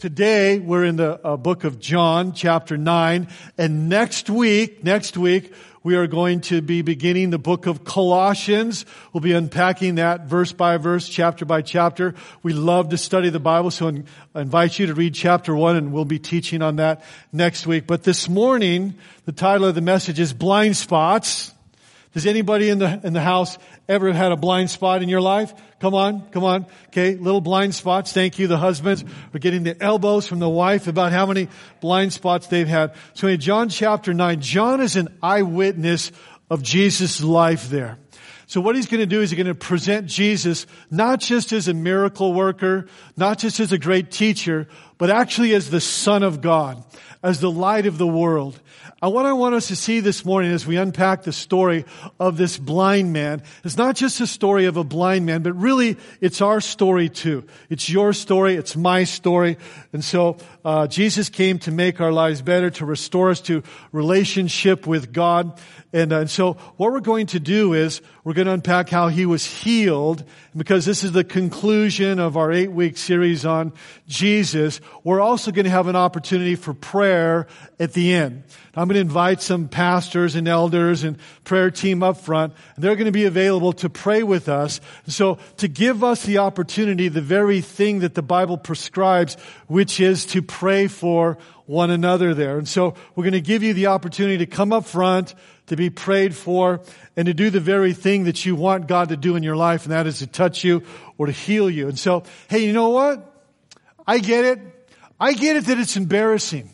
today we're in the uh, book of John, chapter 9, and next week, next week, we are going to be beginning the book of Colossians. We'll be unpacking that verse by verse, chapter by chapter. We love to study the Bible, so I invite you to read chapter one and we'll be teaching on that next week. But this morning, the title of the message is Blind Spots. Does anybody in the, in the house ever had a blind spot in your life? Come on, come on. Okay, little blind spots. Thank you, the husbands, for getting the elbows from the wife about how many blind spots they've had. So in John chapter 9, John is an eyewitness of Jesus' life there. So what he's going to do is he's going to present Jesus not just as a miracle worker, not just as a great teacher, but actually as the Son of God, as the light of the world. And what I want us to see this morning as we unpack the story of this blind man is not just a story of a blind man, but really it's our story too. It's your story. It's my story. And so, uh, Jesus came to make our lives better, to restore us to relationship with God. And, uh, and so what we're going to do is we're going to unpack how he was healed because this is the conclusion of our eight week series on Jesus. We're also going to have an opportunity for prayer at the end. I'm going to invite some pastors and elders and prayer team up front. And they're going to be available to pray with us. So to give us the opportunity, the very thing that the Bible prescribes, which is to pray for one another there. And so we're going to give you the opportunity to come up front, to be prayed for, and to do the very thing that you want God to do in your life, and that is to touch you or to heal you. And so, hey, you know what? I get it. I get it that it's embarrassing.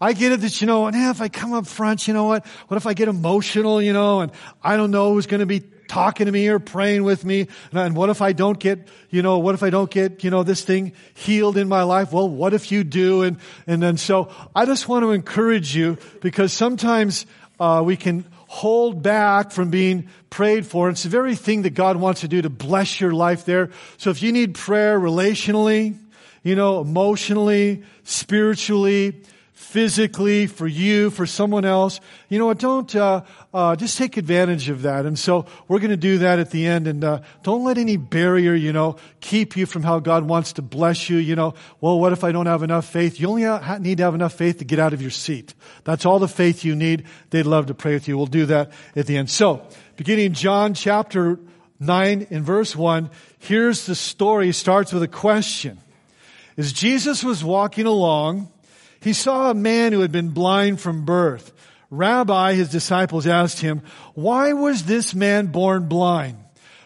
I get it that, you know, and eh, if I come up front, you know what? What if I get emotional, you know, and I don't know who's going to be talking to me or praying with me? And, and what if I don't get, you know, what if I don't get, you know, this thing healed in my life? Well, what if you do? And, and then so I just want to encourage you because sometimes, uh, we can hold back from being prayed for. It's the very thing that God wants to do to bless your life there. So if you need prayer relationally, you know, emotionally, spiritually, physically, for you, for someone else. You know what? Don't uh, uh, just take advantage of that. And so we're going to do that at the end. And uh, don't let any barrier, you know, keep you from how God wants to bless you. You know, well, what if I don't have enough faith? You only need to have enough faith to get out of your seat. That's all the faith you need. They'd love to pray with you. We'll do that at the end. So, beginning John chapter 9 in verse 1, here's the story. It starts with a question. As Jesus was walking along, he saw a man who had been blind from birth. Rabbi, his disciples asked him, why was this man born blind?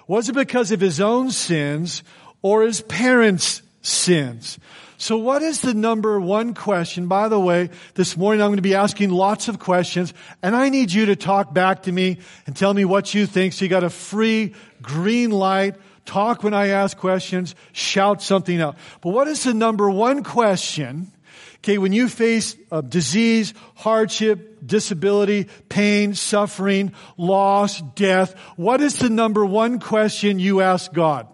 Was it because of his own sins or his parents' sins? So what is the number one question? By the way, this morning I'm going to be asking lots of questions and I need you to talk back to me and tell me what you think. So you got a free green light. Talk when I ask questions. Shout something out. But what is the number one question Okay, when you face disease, hardship, disability, pain, suffering, loss, death, what is the number one question you ask God?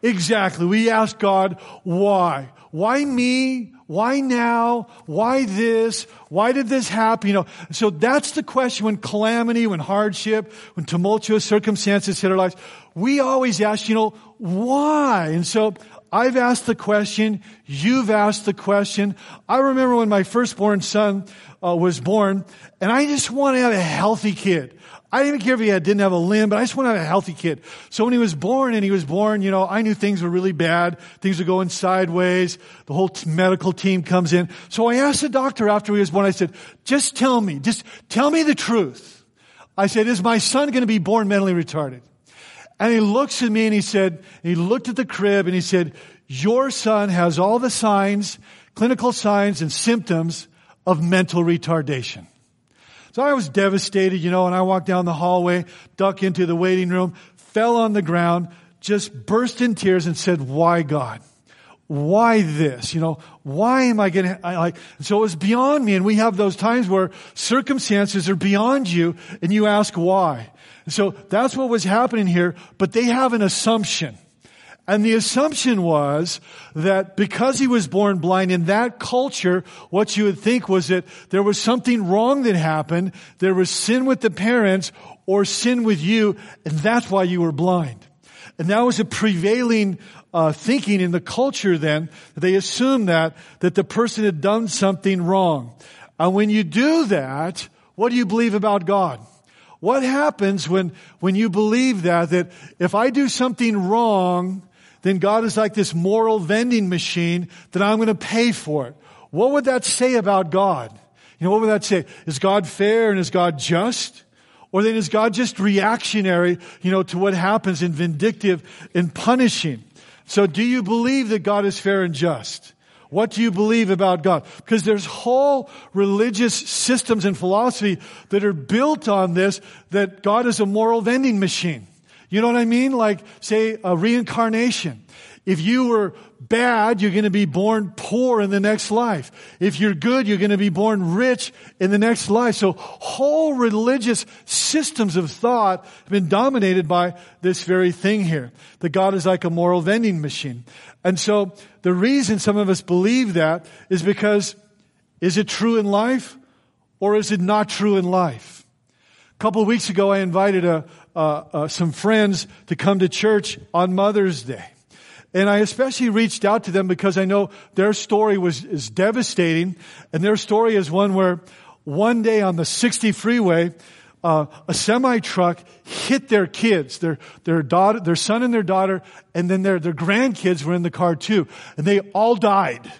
Exactly. We ask God, why? Why me? Why now? Why this? Why did this happen? You know, so that's the question when calamity, when hardship, when tumultuous circumstances hit our lives. We always ask, you know, why? And so I've asked the question. You've asked the question. I remember when my firstborn son uh, was born, and I just wanted to have a healthy kid. I didn't care if he had, didn't have a limb, but I just wanted to have a healthy kid. So when he was born and he was born, you know, I knew things were really bad. Things were going sideways. The whole t- medical team comes in. So I asked the doctor after he was born, I said, just tell me, just tell me the truth. I said, is my son going to be born mentally retarded? And he looks at me and he said, he looked at the crib and he said, your son has all the signs, clinical signs and symptoms of mental retardation. So I was devastated, you know, and I walked down the hallway, ducked into the waiting room, fell on the ground, just burst in tears and said, why God? Why this? You know, why am I getting, I like, so it was beyond me and we have those times where circumstances are beyond you and you ask why. So that's what was happening here, but they have an assumption. And the assumption was that because he was born blind in that culture, what you would think was that there was something wrong that happened. There was sin with the parents or sin with you, and that's why you were blind. And that was a prevailing uh, thinking in the culture then. They assumed that, that the person had done something wrong. And when you do that, what do you believe about God? What happens when, when you believe that, that if I do something wrong, then God is like this moral vending machine that I'm going to pay for it. What would that say about God? You know, what would that say? Is God fair and is God just? Or then is God just reactionary, you know, to what happens and vindictive and punishing? So do you believe that God is fair and just? What do you believe about God? Because there's whole religious systems and philosophy that are built on this, that God is a moral vending machine. You know what I mean? Like, say, a reincarnation. If you were bad, you're going to be born poor in the next life. If you're good, you're going to be born rich in the next life. So whole religious systems of thought have been dominated by this very thing here. That God is like a moral vending machine. And so the reason some of us believe that is because is it true in life or is it not true in life? A couple of weeks ago, I invited a, uh, uh, some friends to come to church on Mother's Day. And I especially reached out to them because I know their story was, is devastating. And their story is one where one day on the 60 freeway, uh, a semi truck hit their kids, their, their daughter, their son and their daughter, and then their, their grandkids were in the car too. And they all died.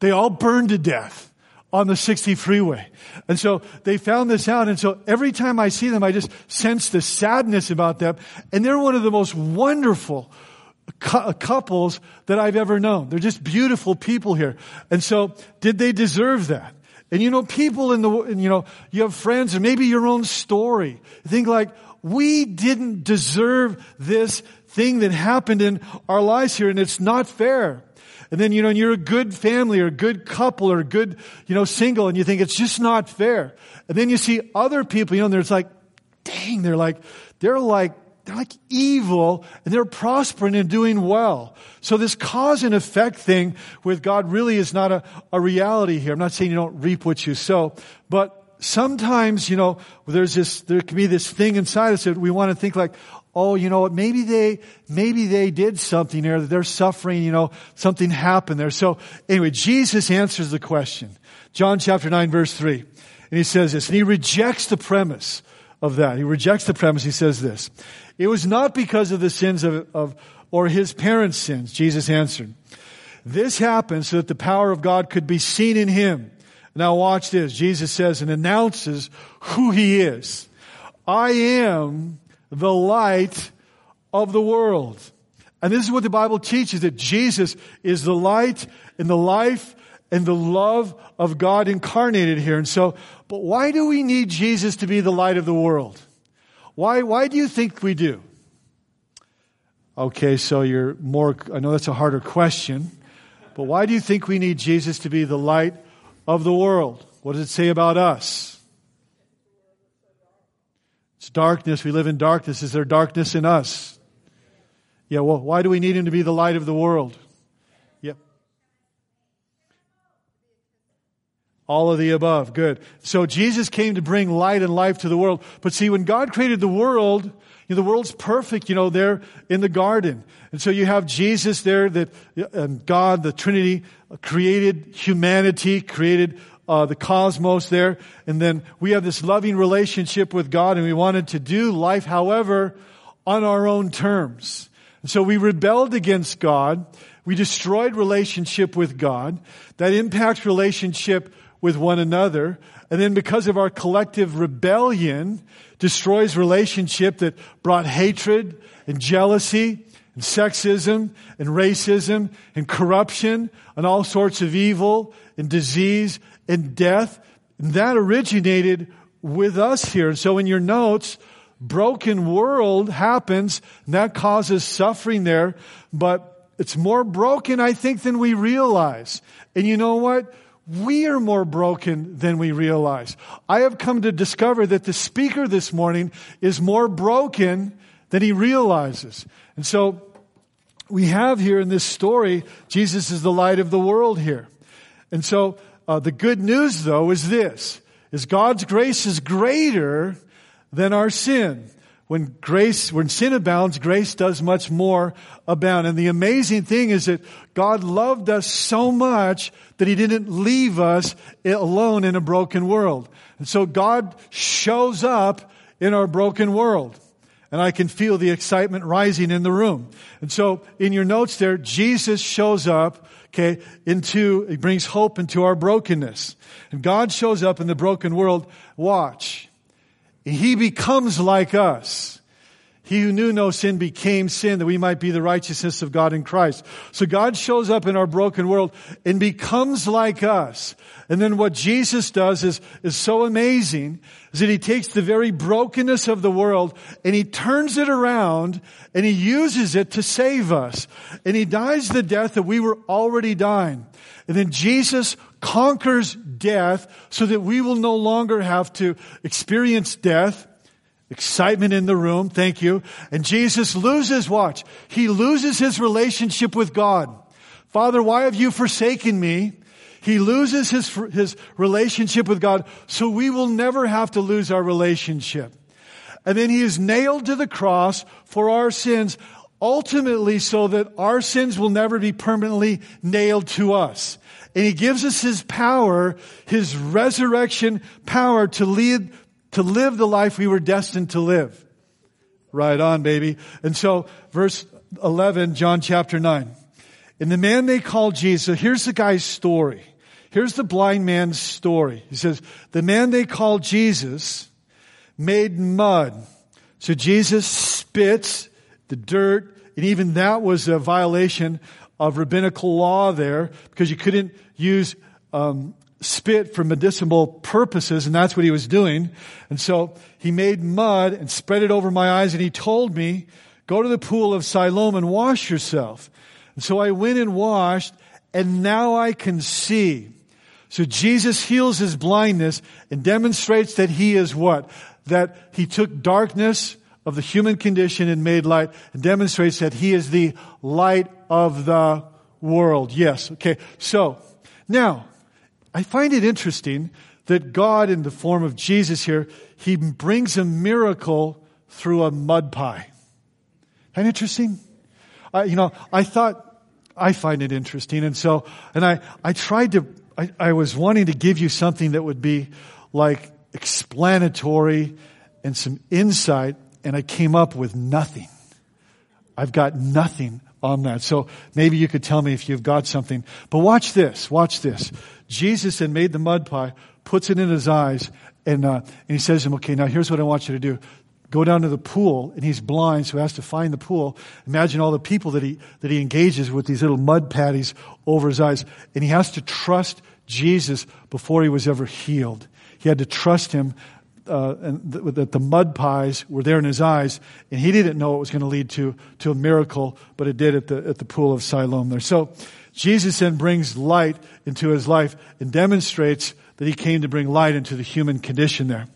They all burned to death on the 60 freeway. And so they found this out. And so every time I see them, I just sense the sadness about them. And they're one of the most wonderful, couples that I've ever known. They're just beautiful people here. And so did they deserve that? And you know, people in the, you know, you have friends and maybe your own story. You think like, we didn't deserve this thing that happened in our lives here and it's not fair. And then, you know, and you're a good family or a good couple or a good, you know, single and you think it's just not fair. And then you see other people, you know, and there's like, dang, they're like, they're like they're like evil and they're prospering and doing well. So this cause and effect thing with God really is not a, a reality here. I'm not saying you don't reap what you sow, but sometimes, you know, there's this, there can be this thing inside us that we want to think like, oh, you know maybe they, maybe they did something there, that they're suffering, you know, something happened there. So anyway, Jesus answers the question. John chapter 9 verse 3. And he says this, and he rejects the premise of that. He rejects the premise. He says this. It was not because of the sins of, of or his parents' sins, Jesus answered. This happened so that the power of God could be seen in him. Now watch this. Jesus says and announces who he is. I am the light of the world. And this is what the Bible teaches that Jesus is the light and the life and the love of God incarnated here. And so, but why do we need Jesus to be the light of the world? Why, why do you think we do? Okay, so you're more, I know that's a harder question, but why do you think we need Jesus to be the light of the world? What does it say about us? It's darkness. We live in darkness. Is there darkness in us? Yeah, well, why do we need him to be the light of the world? All of the above. Good. So Jesus came to bring light and life to the world. But see, when God created the world, you know, the world's perfect, you know, there in the garden. And so you have Jesus there that, and God, the Trinity, created humanity, created uh, the cosmos there. And then we have this loving relationship with God and we wanted to do life, however, on our own terms. And so we rebelled against God. We destroyed relationship with God. That impacts relationship with one another. And then because of our collective rebellion, destroys relationship that brought hatred and jealousy and sexism and racism and corruption and all sorts of evil and disease and death. And that originated with us here. And so in your notes, broken world happens and that causes suffering there, but it's more broken, I think, than we realize. And you know what? We are more broken than we realize. I have come to discover that the speaker this morning is more broken than he realizes. And so we have here in this story, Jesus is the light of the world here. And so uh, the good news though is this, is God's grace is greater than our sin. When grace, when sin abounds, grace does much more abound. And the amazing thing is that God loved us so much that He didn't leave us alone in a broken world. And so God shows up in our broken world. And I can feel the excitement rising in the room. And so in your notes there, Jesus shows up, okay, into, he brings hope into our brokenness. And God shows up in the broken world. Watch. He becomes like us. He who knew no sin became sin that we might be the righteousness of God in Christ. So God shows up in our broken world and becomes like us. And then what Jesus does is, is so amazing is that he takes the very brokenness of the world and he turns it around and he uses it to save us. And he dies the death that we were already dying. And then Jesus conquers death so that we will no longer have to experience death. Excitement in the room. Thank you. And Jesus loses, watch, he loses his relationship with God. Father, why have you forsaken me? He loses his, his relationship with God, so we will never have to lose our relationship. And then he is nailed to the cross for our sins, ultimately so that our sins will never be permanently nailed to us. And he gives us his power, his resurrection power to lead, to live the life we were destined to live. Right on, baby. And so, verse 11, John chapter 9. And the man they called Jesus, here's the guy's story. Here's the blind man's story. He says, the man they called Jesus made mud. So Jesus spits the dirt, and even that was a violation of rabbinical law there because you couldn't use um, spit for medicinal purposes, and that's what he was doing. And so he made mud and spread it over my eyes, and he told me, Go to the pool of Siloam and wash yourself. And so I went and washed, and now I can see. So Jesus heals his blindness and demonstrates that he is what? That he took darkness of the human condition and made light and demonstrates that he is the light of the world. Yes. Okay. So now I find it interesting that God in the form of Jesus here, he brings a miracle through a mud pie. Isn't interesting? I, you know, I thought, I find it interesting. And so, and I, I tried to, I, I was wanting to give you something that would be like explanatory and some insight and I came up with nothing. I've got nothing on that. So maybe you could tell me if you've got something. But watch this. Watch this. Jesus had made the mud pie, puts it in his eyes, and, uh, and he says to him, okay, now here's what I want you to do. Go down to the pool, and he's blind, so he has to find the pool. Imagine all the people that he, that he engages with these little mud patties over his eyes. And he has to trust Jesus before he was ever healed. He had to trust him uh, and th- that the mud pies were there in his eyes, and he didn't know it was going to lead to, to a miracle, but it did at the, at the pool of Siloam there. So Jesus then brings light into his life and demonstrates that he came to bring light into the human condition there.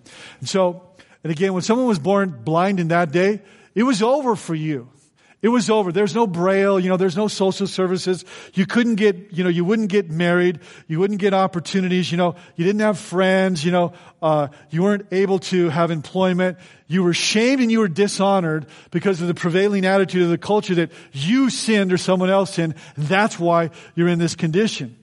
And so, and again, when someone was born blind in that day, it was over for you. It was over. There's no braille, you know, there's no social services. You couldn't get, you know, you wouldn't get married. You wouldn't get opportunities, you know, you didn't have friends, you know, uh, you weren't able to have employment. You were shamed and you were dishonored because of the prevailing attitude of the culture that you sinned or someone else sinned. That's why you're in this condition.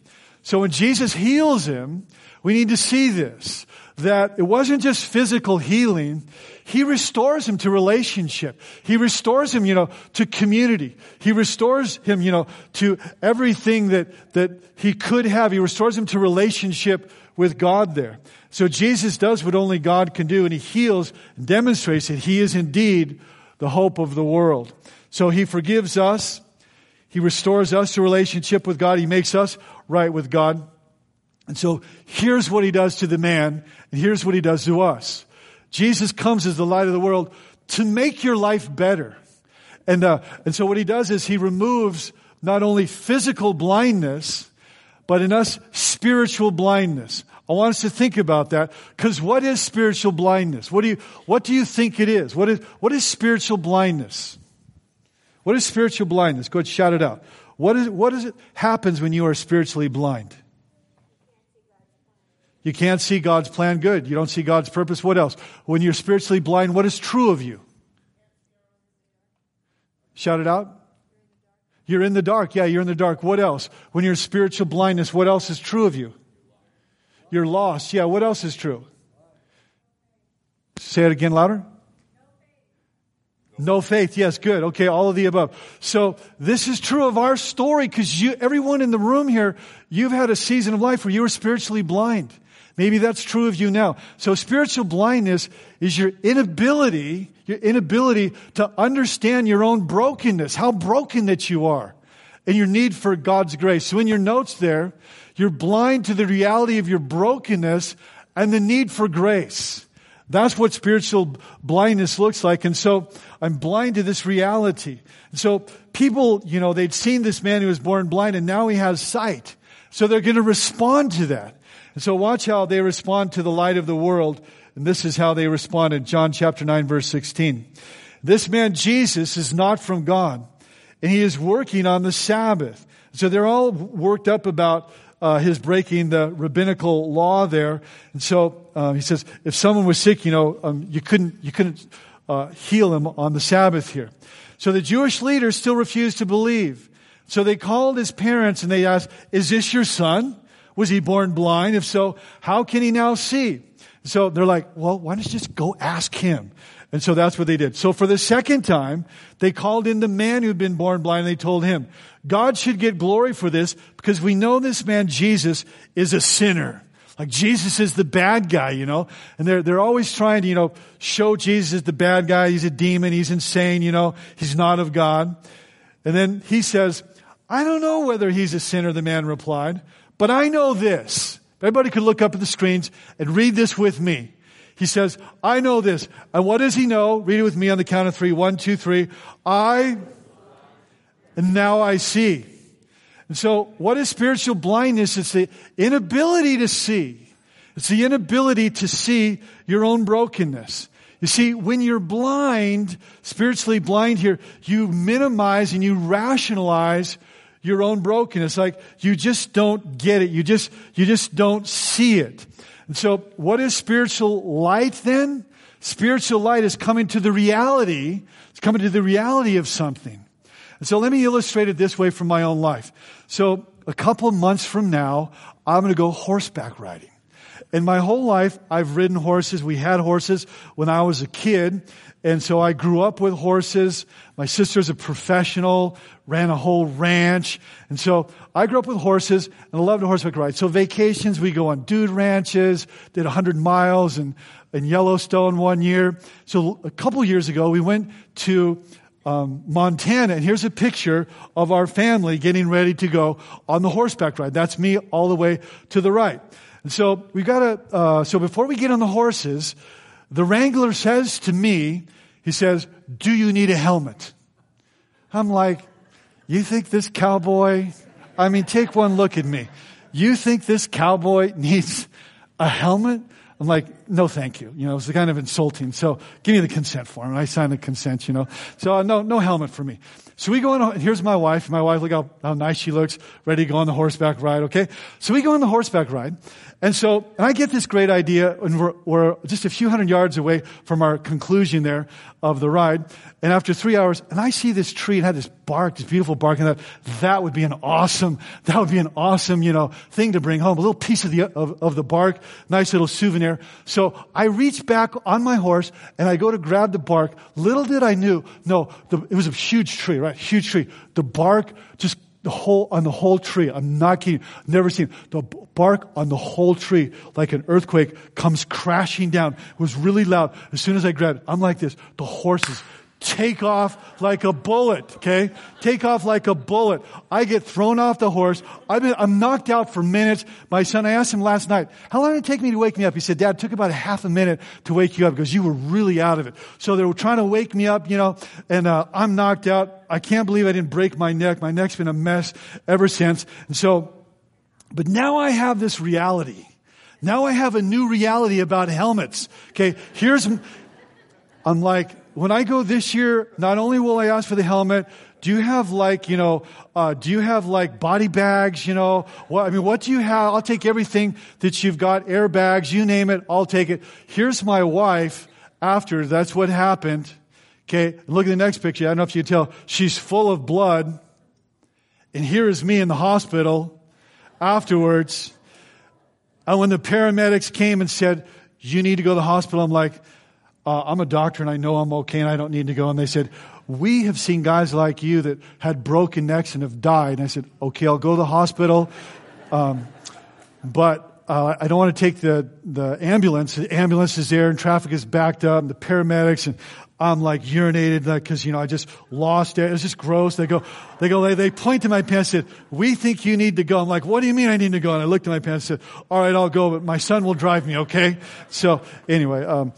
So when Jesus heals him, we need to see this that it wasn't just physical healing. He restores him to relationship. He restores him, you know, to community. He restores him, you know, to everything that, that he could have. He restores him to relationship with God there. So Jesus does what only God can do and he heals and demonstrates that he is indeed the hope of the world. So he forgives us. He restores us to relationship with God. He makes us right with God. And so here's what he does to the man, and here's what he does to us. Jesus comes as the light of the world to make your life better. And, uh, and so what he does is he removes not only physical blindness, but in us, spiritual blindness. I want us to think about that because what is spiritual blindness? What do you, what do you think it is? What is, what is spiritual blindness? What is spiritual blindness? Go ahead, shout it out. What is, what is it happens when you are spiritually blind? You can't see God's plan. Good. You don't see God's purpose. What else? When you're spiritually blind, what is true of you? Shout it out. You're in the dark. Yeah, you're in the dark. What else? When you're spiritual blindness, what else is true of you? You're lost. Yeah, what else is true? Say it again louder. No faith. Yes, good. Okay, all of the above. So this is true of our story because you, everyone in the room here, you've had a season of life where you were spiritually blind. Maybe that's true of you now. So spiritual blindness is your inability, your inability to understand your own brokenness, how broken that you are, and your need for God's grace. So in your notes there, you're blind to the reality of your brokenness and the need for grace. That's what spiritual blindness looks like. And so I'm blind to this reality. And so people, you know, they'd seen this man who was born blind and now he has sight. So they're going to respond to that. And so watch how they respond to the light of the world. And this is how they responded. John chapter 9 verse 16. This man Jesus is not from God and he is working on the Sabbath. So they're all worked up about uh, his breaking the rabbinical law there. And so uh, he says, if someone was sick, you know, um, you couldn't you couldn't uh, heal him on the Sabbath here. So the Jewish leaders still refused to believe. So they called his parents and they asked, "Is this your son? Was he born blind? If so, how can he now see?" So they're like, "Well, why don't you just go ask him?" And so that's what they did. So for the second time, they called in the man who'd been born blind. And they told him, God should get glory for this because we know this man, Jesus, is a sinner. Like Jesus is the bad guy, you know? And they're, they're always trying to, you know, show Jesus is the bad guy. He's a demon. He's insane, you know? He's not of God. And then he says, I don't know whether he's a sinner, the man replied, but I know this. Everybody could look up at the screens and read this with me. He says, I know this. And what does he know? Read it with me on the count of three. One, two, three. I, and now I see. And so what is spiritual blindness? It's the inability to see. It's the inability to see your own brokenness. You see, when you're blind, spiritually blind here, you minimize and you rationalize your own brokenness. Like you just don't get it. You just, you just don't see it. And so, what is spiritual light then? Spiritual light is coming to the reality, it's coming to the reality of something. And so, let me illustrate it this way from my own life. So, a couple months from now, I'm going to go horseback riding. In my whole life, I've ridden horses. We had horses when I was a kid. And so I grew up with horses. My sister's a professional, ran a whole ranch. And so I grew up with horses and I loved horseback ride. So vacations, we go on dude ranches, did 100 miles in, in Yellowstone one year. So a couple years ago, we went to um, Montana, and here's a picture of our family getting ready to go on the horseback ride. That's me all the way to the right. And so we got to. Uh, so before we get on the horses, the wrangler says to me, he says, Do you need a helmet? I'm like, You think this cowboy, I mean, take one look at me. You think this cowboy needs a helmet? I'm like, no, thank you. You know, it's kind of insulting. So give me the consent form. And I sign the consent, you know. So uh, no, no helmet for me. So we go on, and here's my wife. My wife, look how, how nice she looks, ready to go on the horseback ride, okay? So we go on the horseback ride. And so, and I get this great idea, and we're, we're just a few hundred yards away from our conclusion there of the ride. And after three hours, and I see this tree and had this bark, this beautiful bark, and that, that would be an awesome, that would be an awesome, you know, thing to bring home. A little piece of the, of, of the bark, nice little souvenir. So I reach back on my horse and I go to grab the bark. Little did I knew, no, the, it was a huge tree, right? Huge tree. The bark just the whole, on the whole tree. I'm not kidding. Never seen the bark on the whole tree like an earthquake comes crashing down. It was really loud. As soon as I grabbed it, I'm like this. The horses take off like a bullet, okay? Take off like a bullet. I get thrown off the horse. Been, I'm knocked out for minutes. My son, I asked him last night, how long did it take me to wake me up? He said, Dad, it took about a half a minute to wake you up because you were really out of it. So they were trying to wake me up, you know, and uh, I'm knocked out. I can't believe I didn't break my neck. My neck's been a mess ever since. And so, but now I have this reality. Now I have a new reality about helmets. Okay, here's, I'm like, when I go this year, not only will I ask for the helmet, do you have like, you know, uh, do you have like body bags, you know? What, I mean, what do you have? I'll take everything that you've got, airbags, you name it, I'll take it. Here's my wife after that's what happened. Okay, look at the next picture. I don't know if you can tell. She's full of blood. And here is me in the hospital afterwards. And when the paramedics came and said, You need to go to the hospital, I'm like, uh, I'm a doctor and I know I'm okay and I don't need to go. And they said, We have seen guys like you that had broken necks and have died. And I said, Okay, I'll go to the hospital. Um, but uh, I don't want to take the, the ambulance. The ambulance is there and traffic is backed up and the paramedics and I'm like urinated because, you know, I just lost it. It was just gross. They go, they go, they, they point to my pants and said, we think you need to go. I'm like, what do you mean I need to go? And I looked at my pants and said, all right, I'll go, but my son will drive me, okay? So anyway, um,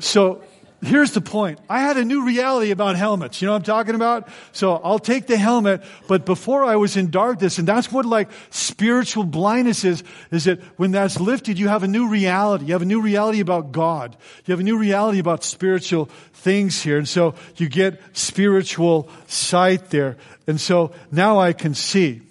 so here's the point. I had a new reality about helmets. You know what I'm talking about? So I'll take the helmet, but before I was in darkness, and that's what like spiritual blindness is, is that when that's lifted, you have a new reality. You have a new reality about God. You have a new reality about spiritual things here. And so you get spiritual sight there. And so now I can see.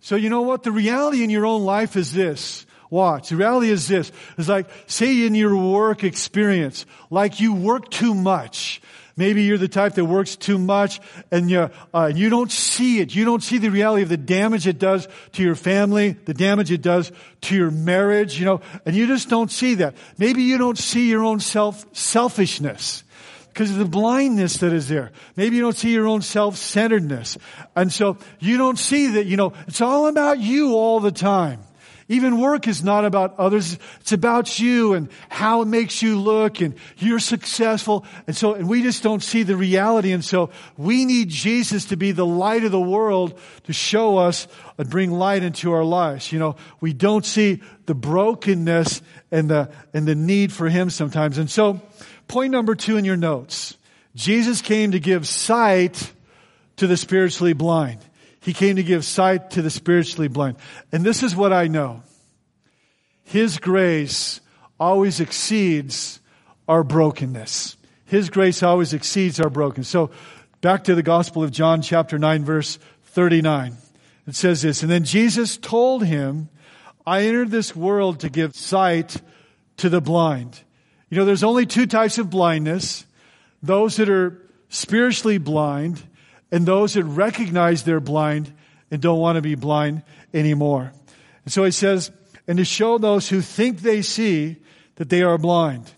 So you know what? The reality in your own life is this. Watch. The reality is this. It's like, say in your work experience, like you work too much. Maybe you're the type that works too much and you, uh, you don't see it. You don't see the reality of the damage it does to your family, the damage it does to your marriage, you know, and you just don't see that. Maybe you don't see your own self, selfishness because of the blindness that is there. Maybe you don't see your own self-centeredness. And so you don't see that, you know, it's all about you all the time. Even work is not about others. It's about you and how it makes you look and you're successful. And so, and we just don't see the reality. And so we need Jesus to be the light of the world to show us and bring light into our lives. You know, we don't see the brokenness and the, and the need for Him sometimes. And so, point number two in your notes. Jesus came to give sight to the spiritually blind. He came to give sight to the spiritually blind. And this is what I know. His grace always exceeds our brokenness. His grace always exceeds our brokenness. So back to the Gospel of John chapter 9 verse 39. It says this, and then Jesus told him, I entered this world to give sight to the blind. You know, there's only two types of blindness. Those that are spiritually blind and those that recognize they're blind and don't want to be blind anymore. And so he says, and to show those who think they see that they are blind.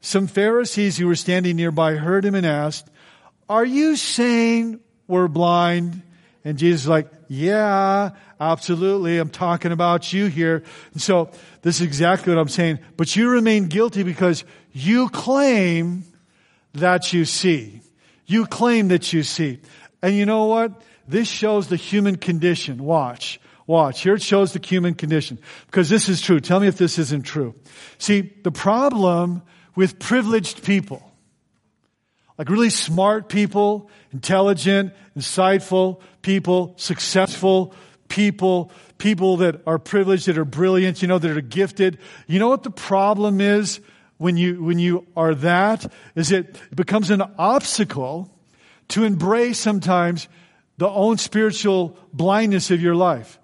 Some Pharisees who were standing nearby heard him and asked, Are you saying we're blind? And Jesus is like, Yeah, absolutely. I'm talking about you here. And so this is exactly what I'm saying. But you remain guilty because you claim that you see. You claim that you see. And you know what? This shows the human condition. Watch. Watch. Here it shows the human condition. Because this is true. Tell me if this isn't true. See, the problem with privileged people, like really smart people, intelligent, insightful people, successful people, people that are privileged, that are brilliant, you know, that are gifted. You know what the problem is when you, when you are that? Is it becomes an obstacle to embrace sometimes the own spiritual blindness of your life.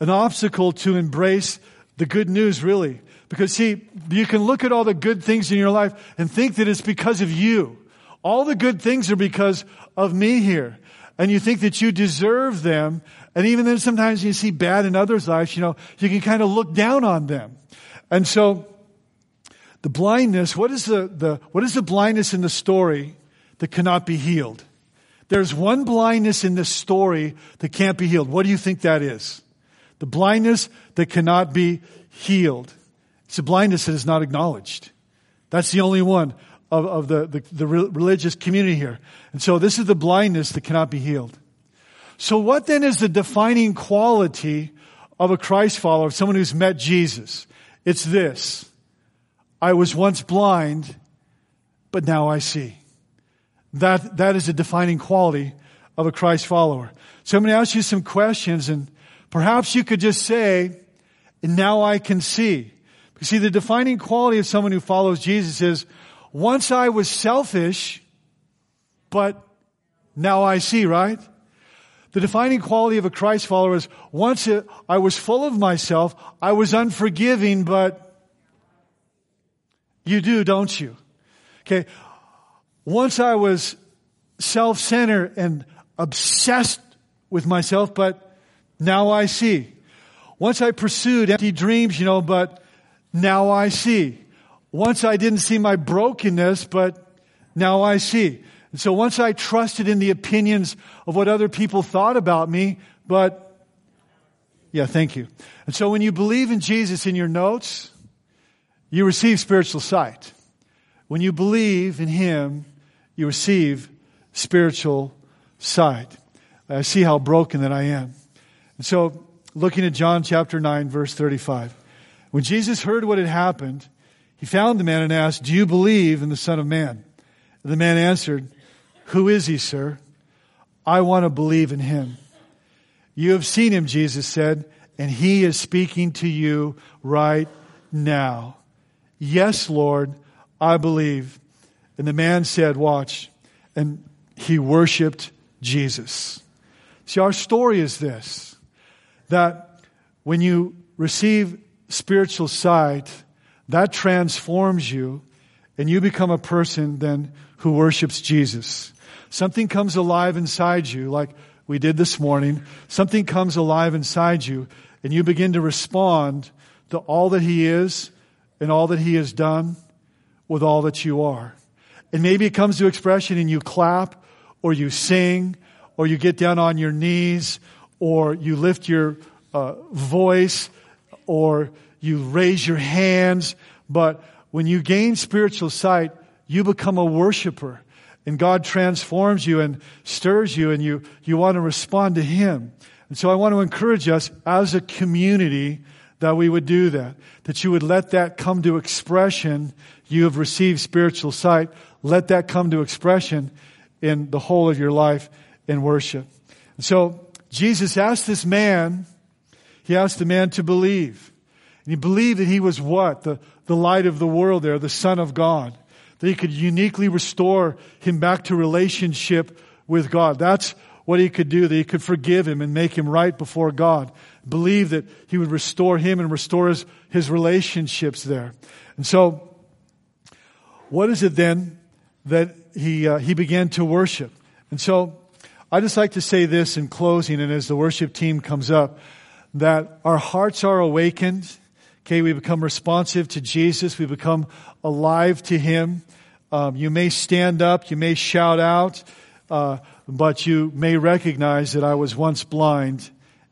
An obstacle to embrace the good news, really. Because see, you can look at all the good things in your life and think that it's because of you. All the good things are because of me here. And you think that you deserve them. And even then sometimes you see bad in others' lives, you know, you can kind of look down on them. And so, the blindness, what is the, the, what is the blindness in the story that cannot be healed? There's one blindness in this story that can't be healed. What do you think that is? The blindness that cannot be healed. It's a blindness that is not acknowledged. That's the only one of, of the, the, the religious community here. And so this is the blindness that cannot be healed. So what then is the defining quality of a Christ follower, of someone who's met Jesus? It's this. I was once blind, but now I see. That, that is a defining quality of a Christ follower. So I'm going to ask you some questions and perhaps you could just say, now I can see. You see, the defining quality of someone who follows Jesus is, once I was selfish, but now I see, right? The defining quality of a Christ follower is, once I was full of myself, I was unforgiving, but you do, don't you? Okay. Once I was self centered and obsessed with myself, but now I see. Once I pursued empty dreams, you know, but now I see. Once I didn't see my brokenness, but now I see. And so once I trusted in the opinions of what other people thought about me, but yeah, thank you. And so when you believe in Jesus in your notes, you receive spiritual sight. When you believe in Him, you receive spiritual sight. I see how broken that I am. And so, looking at John chapter 9, verse 35. When Jesus heard what had happened, he found the man and asked, Do you believe in the Son of Man? And the man answered, Who is he, sir? I want to believe in him. You have seen him, Jesus said, and he is speaking to you right now. Yes, Lord, I believe. And the man said, Watch. And he worshiped Jesus. See, our story is this that when you receive spiritual sight, that transforms you, and you become a person then who worships Jesus. Something comes alive inside you, like we did this morning. Something comes alive inside you, and you begin to respond to all that He is and all that He has done with all that you are. And maybe it comes to expression and you clap, or you sing, or you get down on your knees, or you lift your uh, voice, or you raise your hands. But when you gain spiritual sight, you become a worshiper and God transforms you and stirs you and you, you want to respond to Him. And so I want to encourage us as a community that we would do that, that you would let that come to expression. You have received spiritual sight. Let that come to expression in the whole of your life in worship. And so Jesus asked this man, he asked the man to believe. And he believed that he was what? The, the light of the world there, the Son of God that he could uniquely restore him back to relationship with God. That's what he could do, that he could forgive him and make him right before God. Believe that he would restore him and restore his, his relationships there. And so, what is it then that he, uh, he began to worship? And so, I just like to say this in closing, and as the worship team comes up, that our hearts are awakened. Okay, we become responsive to Jesus. We become alive to Him. Um, you may stand up, you may shout out, uh, but you may recognize that I was once blind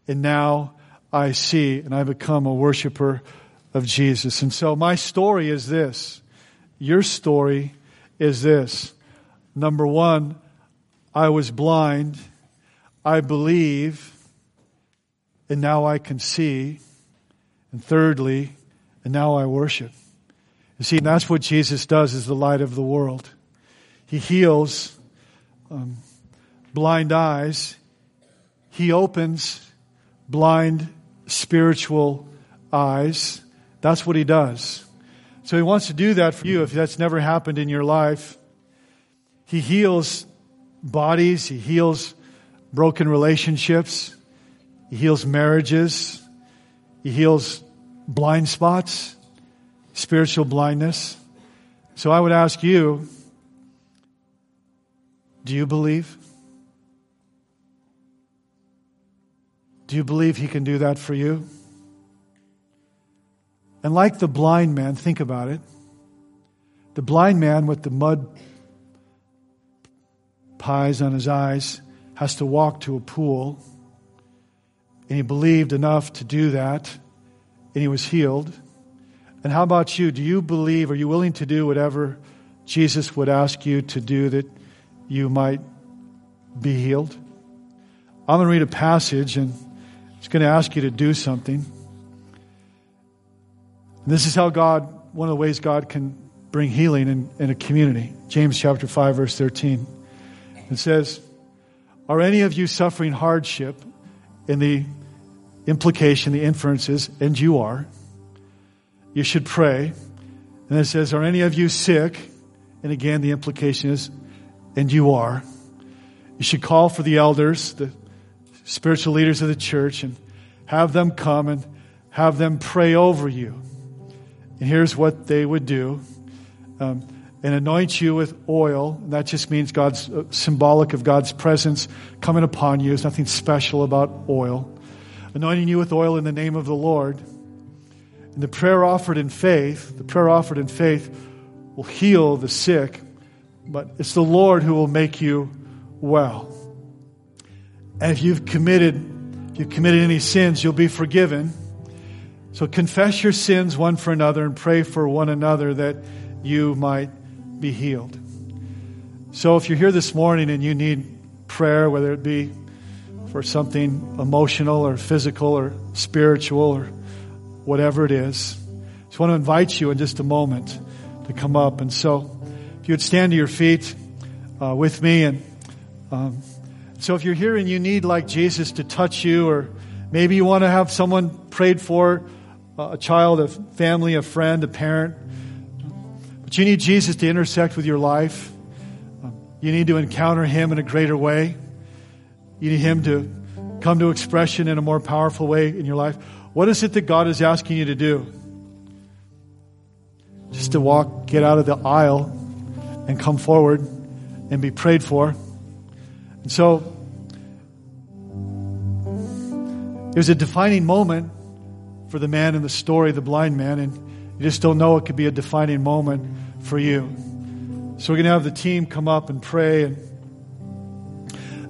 and now I see and I become a worshiper of Jesus. And so my story is this. Your story is this. Number one, I was blind. I believe and now I can see. And thirdly, and now I worship. You see, that's what Jesus does as the light of the world. He heals um, blind eyes. He opens blind spiritual eyes. That's what he does. So he wants to do that for you if that's never happened in your life. He heals bodies. He heals broken relationships. He heals marriages. He heals blind spots spiritual blindness. So I would ask you, do you believe? Do you believe he can do that for you? And like the blind man, think about it. The blind man with the mud pies on his eyes has to walk to a pool. And he believed enough to do that, and he was healed. And how about you? Do you believe, are you willing to do whatever Jesus would ask you to do that you might be healed? I'm going to read a passage and it's going to ask you to do something. And this is how God, one of the ways God can bring healing in, in a community. James chapter 5, verse 13. It says, Are any of you suffering hardship? In the implication, the inference is, and you are you should pray. And it says, Are any of you sick? And again, the implication is, and you are. You should call for the elders, the spiritual leaders of the church, and have them come and have them pray over you. And here's what they would do um, and anoint you with oil. That just means God's uh, symbolic of God's presence coming upon you. There's nothing special about oil. Anointing you with oil in the name of the Lord. And the prayer offered in faith, the prayer offered in faith will heal the sick, but it's the Lord who will make you well. And if you've committed, if you've committed any sins, you'll be forgiven. So confess your sins one for another and pray for one another that you might be healed. So if you're here this morning and you need prayer, whether it be for something emotional or physical or spiritual or whatever it is, I just want to invite you in just a moment to come up. And so if you would stand to your feet uh, with me and um, so if you're here and you need like Jesus to touch you or maybe you want to have someone prayed for a child, a family, a friend, a parent. But you need Jesus to intersect with your life. Um, you need to encounter Him in a greater way. You need Him to come to expression in a more powerful way in your life. What is it that God is asking you to do? Just to walk, get out of the aisle, and come forward and be prayed for. And so, it was a defining moment for the man in the story, the blind man, and you just don't know it could be a defining moment for you. So we're going to have the team come up and pray and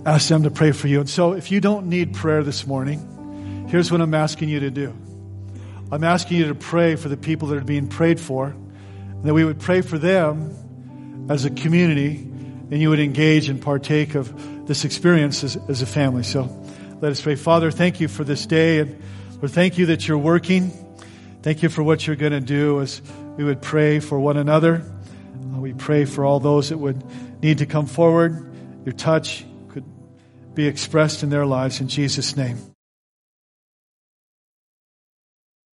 ask them to pray for you. And so if you don't need prayer this morning, here's what I'm asking you to do. I'm asking you to pray for the people that are being prayed for, and that we would pray for them as a community, and you would engage and partake of this experience as, as a family. So let us pray. Father, thank you for this day and Lord, thank you that you're working. Thank you for what you're going to do as we would pray for one another. Uh, we pray for all those that would need to come forward. Your touch could be expressed in their lives in Jesus' name.